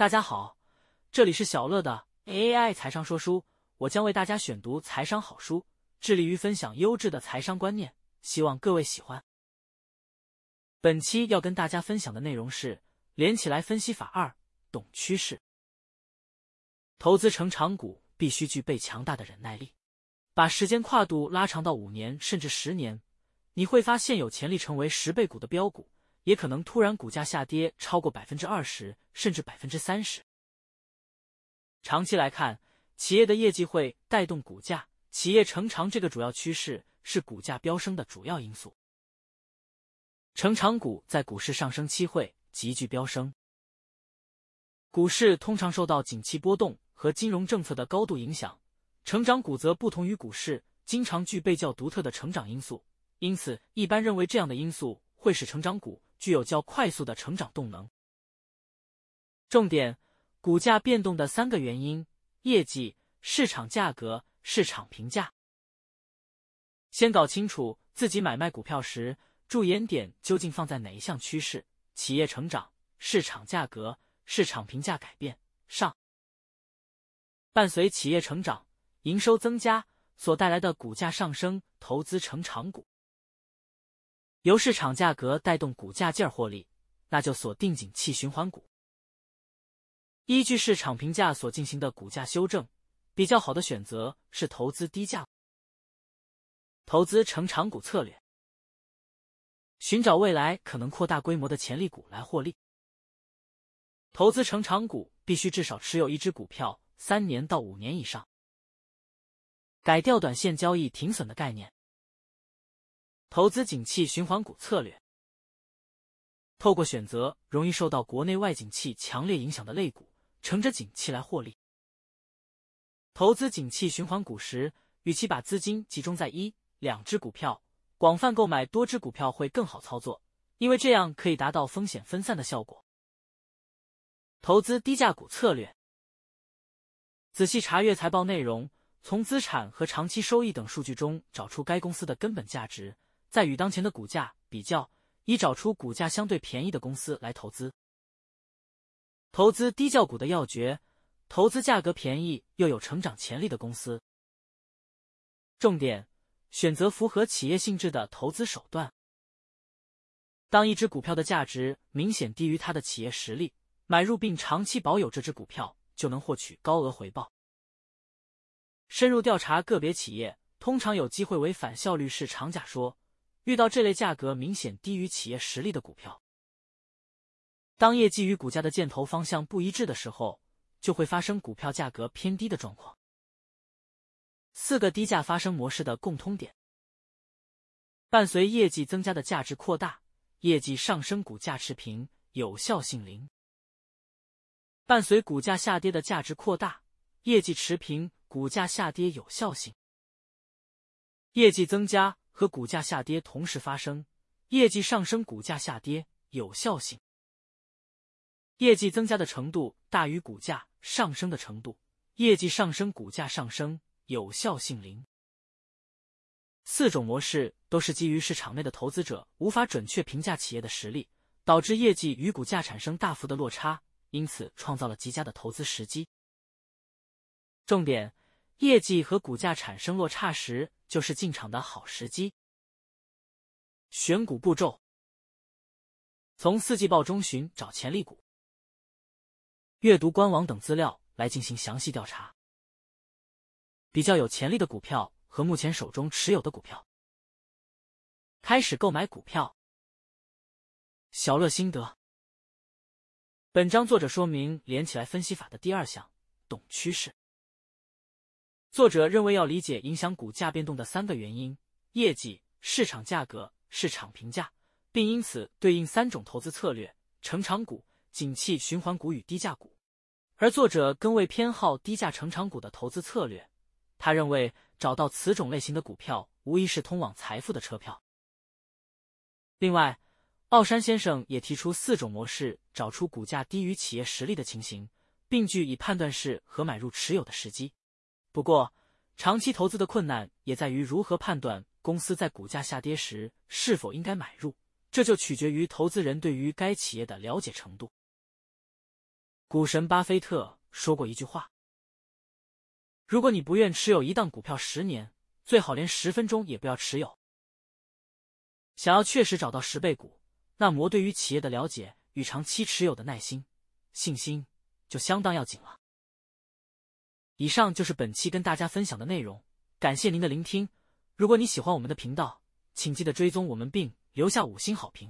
大家好，这里是小乐的 AI 财商说书，我将为大家选读财商好书，致力于分享优质的财商观念，希望各位喜欢。本期要跟大家分享的内容是连起来分析法二：懂趋势。投资成长股必须具备强大的忍耐力，把时间跨度拉长到五年甚至十年，你会发现有潜力成为十倍股的标股。也可能突然股价下跌超过百分之二十，甚至百分之三十。长期来看，企业的业绩会带动股价，企业成长这个主要趋势是股价飙升的主要因素。成长股在股市上升期会急剧飙升。股市通常受到景气波动和金融政策的高度影响，成长股则不同于股市，经常具备较独特的成长因素，因此一般认为这样的因素会使成长股。具有较快速的成长动能。重点：股价变动的三个原因：业绩、市场价格、市场评价。先搞清楚自己买卖股票时注眼点究竟放在哪一项趋势：企业成长、市场价格、市场评价改变。上，伴随企业成长、营收增加所带来的股价上升，投资成长股。由市场价格带动股价劲儿获利，那就锁定景气循环股。依据市场评价所进行的股价修正，比较好的选择是投资低价、投资成长股策略，寻找未来可能扩大规模的潜力股来获利。投资成长股必须至少持有一只股票三年到五年以上，改掉短线交易停损的概念。投资景气循环股策略，透过选择容易受到国内外景气强烈影响的类股，乘着景气来获利。投资景气循环股时，与其把资金集中在一两只股票，广泛购买多只股票会更好操作，因为这样可以达到风险分散的效果。投资低价股策略，仔细查阅财报内容，从资产和长期收益等数据中找出该公司的根本价值。在与当前的股价比较，以找出股价相对便宜的公司来投资。投资低价股的要诀：投资价格便宜又有成长潜力的公司。重点：选择符合企业性质的投资手段。当一只股票的价值明显低于它的企业实力，买入并长期保有这只股票，就能获取高额回报。深入调查个别企业，通常有机会为反效率式长假说。遇到这类价格明显低于企业实力的股票，当业绩与股价的箭头方向不一致的时候，就会发生股票价格偏低的状况。四个低价发生模式的共通点：伴随业绩增加的价值扩大，业绩上升股价持平，有效性零；伴随股价下跌的价值扩大，业绩持平，股价下跌有效性；业绩增加。和股价下跌同时发生，业绩上升，股价下跌，有效性。业绩增加的程度大于股价上升的程度，业绩上升，股价上升，有效性零。四种模式都是基于市场内的投资者无法准确评价企业的实力，导致业绩与股价产生大幅的落差，因此创造了极佳的投资时机。重点。业绩和股价产生落差时，就是进场的好时机。选股步骤：从四季报中寻找潜力股，阅读官网等资料来进行详细调查，比较有潜力的股票和目前手中持有的股票，开始购买股票。小乐心得：本章作者说明连起来分析法的第二项，懂趋势。作者认为，要理解影响股价变动的三个原因：业绩、市场价格、市场评价，并因此对应三种投资策略：成长股、景气循环股与低价股。而作者更为偏好低价成长股的投资策略。他认为，找到此种类型的股票，无疑是通往财富的车票。另外，奥山先生也提出四种模式，找出股价低于企业实力的情形，并据以判断是和买入持有的时机。不过，长期投资的困难也在于如何判断公司在股价下跌时是否应该买入，这就取决于投资人对于该企业的了解程度。股神巴菲特说过一句话：“如果你不愿持有一档股票十年，最好连十分钟也不要持有。”想要确实找到十倍股，那么对于企业的了解与长期持有的耐心、信心就相当要紧了。以上就是本期跟大家分享的内容，感谢您的聆听。如果你喜欢我们的频道，请记得追踪我们并留下五星好评。